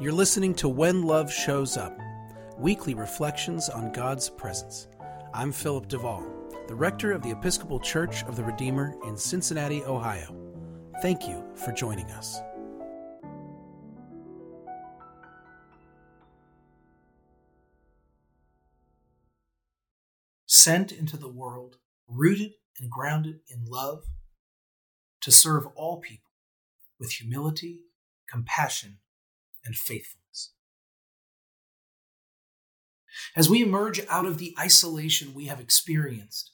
You're listening to When Love Shows Up, weekly reflections on God's presence. I'm Philip Duvall, the rector of the Episcopal Church of the Redeemer in Cincinnati, Ohio. Thank you for joining us. Sent into the world, rooted and grounded in love, to serve all people with humility, compassion, and faithfulness. As we emerge out of the isolation we have experienced,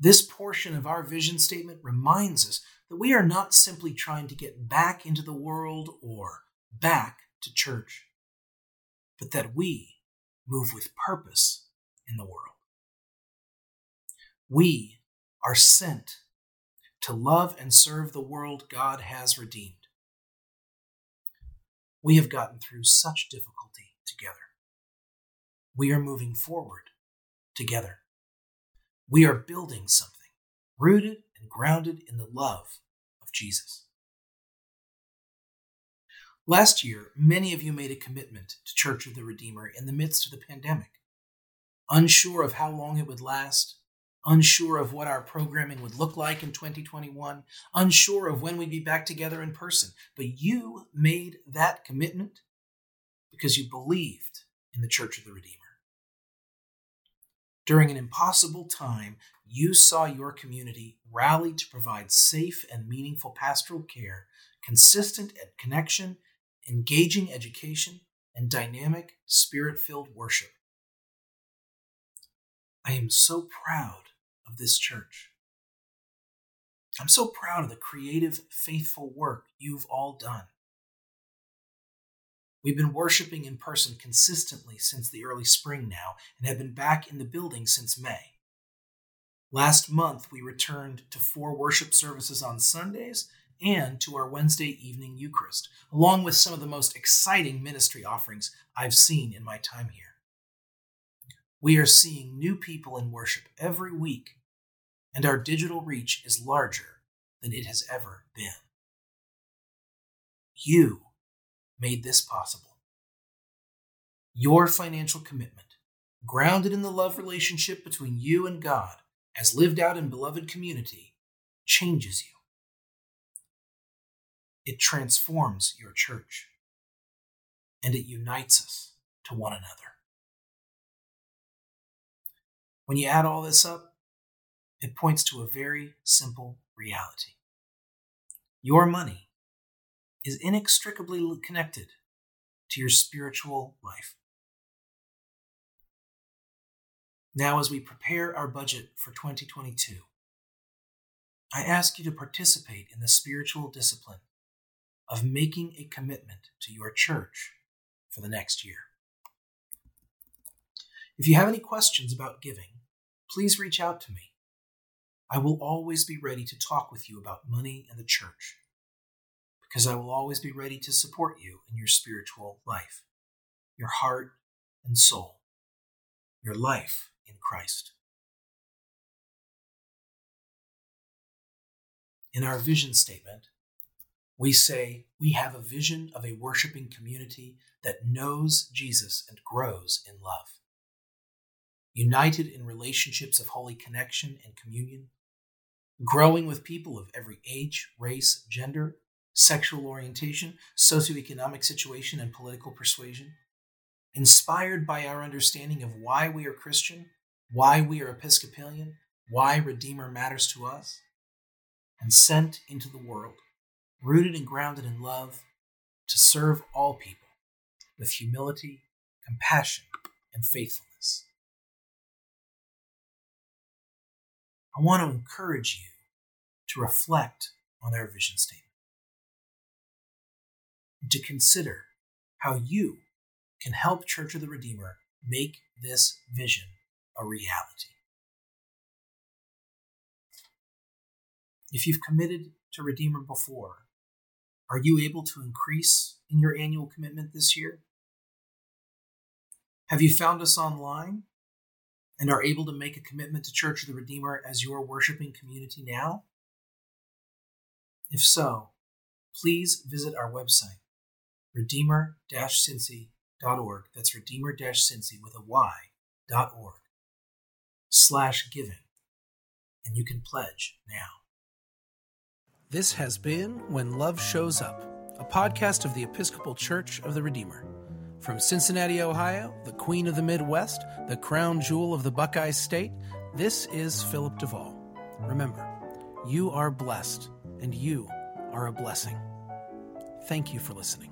this portion of our vision statement reminds us that we are not simply trying to get back into the world or back to church, but that we move with purpose in the world. We are sent to love and serve the world God has redeemed. We have gotten through such difficulty together. We are moving forward together. We are building something rooted and grounded in the love of Jesus. Last year, many of you made a commitment to Church of the Redeemer in the midst of the pandemic. Unsure of how long it would last, unsure of what our programming would look like in 2021, unsure of when we'd be back together in person. But you made that commitment because you believed in the Church of the Redeemer. During an impossible time, you saw your community rally to provide safe and meaningful pastoral care, consistent connection, engaging education, and dynamic, spirit filled worship. I am so proud of this church. I'm so proud of the creative, faithful work you've all done. We've been worshiping in person consistently since the early spring now and have been back in the building since May. Last month, we returned to four worship services on Sundays and to our Wednesday evening Eucharist, along with some of the most exciting ministry offerings I've seen in my time here. We are seeing new people in worship every week and our digital reach is larger than it has ever been. You made this possible. Your financial commitment, grounded in the love relationship between you and God, as lived out in beloved community, changes you. It transforms your church, and it unites us to one another. When you add all this up, it points to a very simple reality. Your money is inextricably connected to your spiritual life. Now, as we prepare our budget for 2022, I ask you to participate in the spiritual discipline of making a commitment to your church for the next year. If you have any questions about giving, please reach out to me. I will always be ready to talk with you about money and the church, because I will always be ready to support you in your spiritual life, your heart and soul, your life in Christ. In our vision statement, we say we have a vision of a worshiping community that knows Jesus and grows in love. United in relationships of holy connection and communion, growing with people of every age, race, gender, sexual orientation, socioeconomic situation, and political persuasion, inspired by our understanding of why we are Christian, why we are Episcopalian, why Redeemer matters to us, and sent into the world, rooted and grounded in love, to serve all people with humility, compassion, and faithfulness. I want to encourage you to reflect on our vision statement and to consider how you can help Church of the Redeemer make this vision a reality. If you've committed to Redeemer before, are you able to increase in your annual commitment this year? Have you found us online and are able to make a commitment to Church of the Redeemer as your worshiping community now? If so, please visit our website, redeemer-cincy.org. That's redeemer-cincy with a Y dot org slash giving, and you can pledge now. This has been When Love Shows Up, a podcast of the Episcopal Church of the Redeemer. From Cincinnati, Ohio, the queen of the Midwest, the crown jewel of the Buckeye State, this is Philip Duvall. Remember, you are blessed, and you are a blessing. Thank you for listening.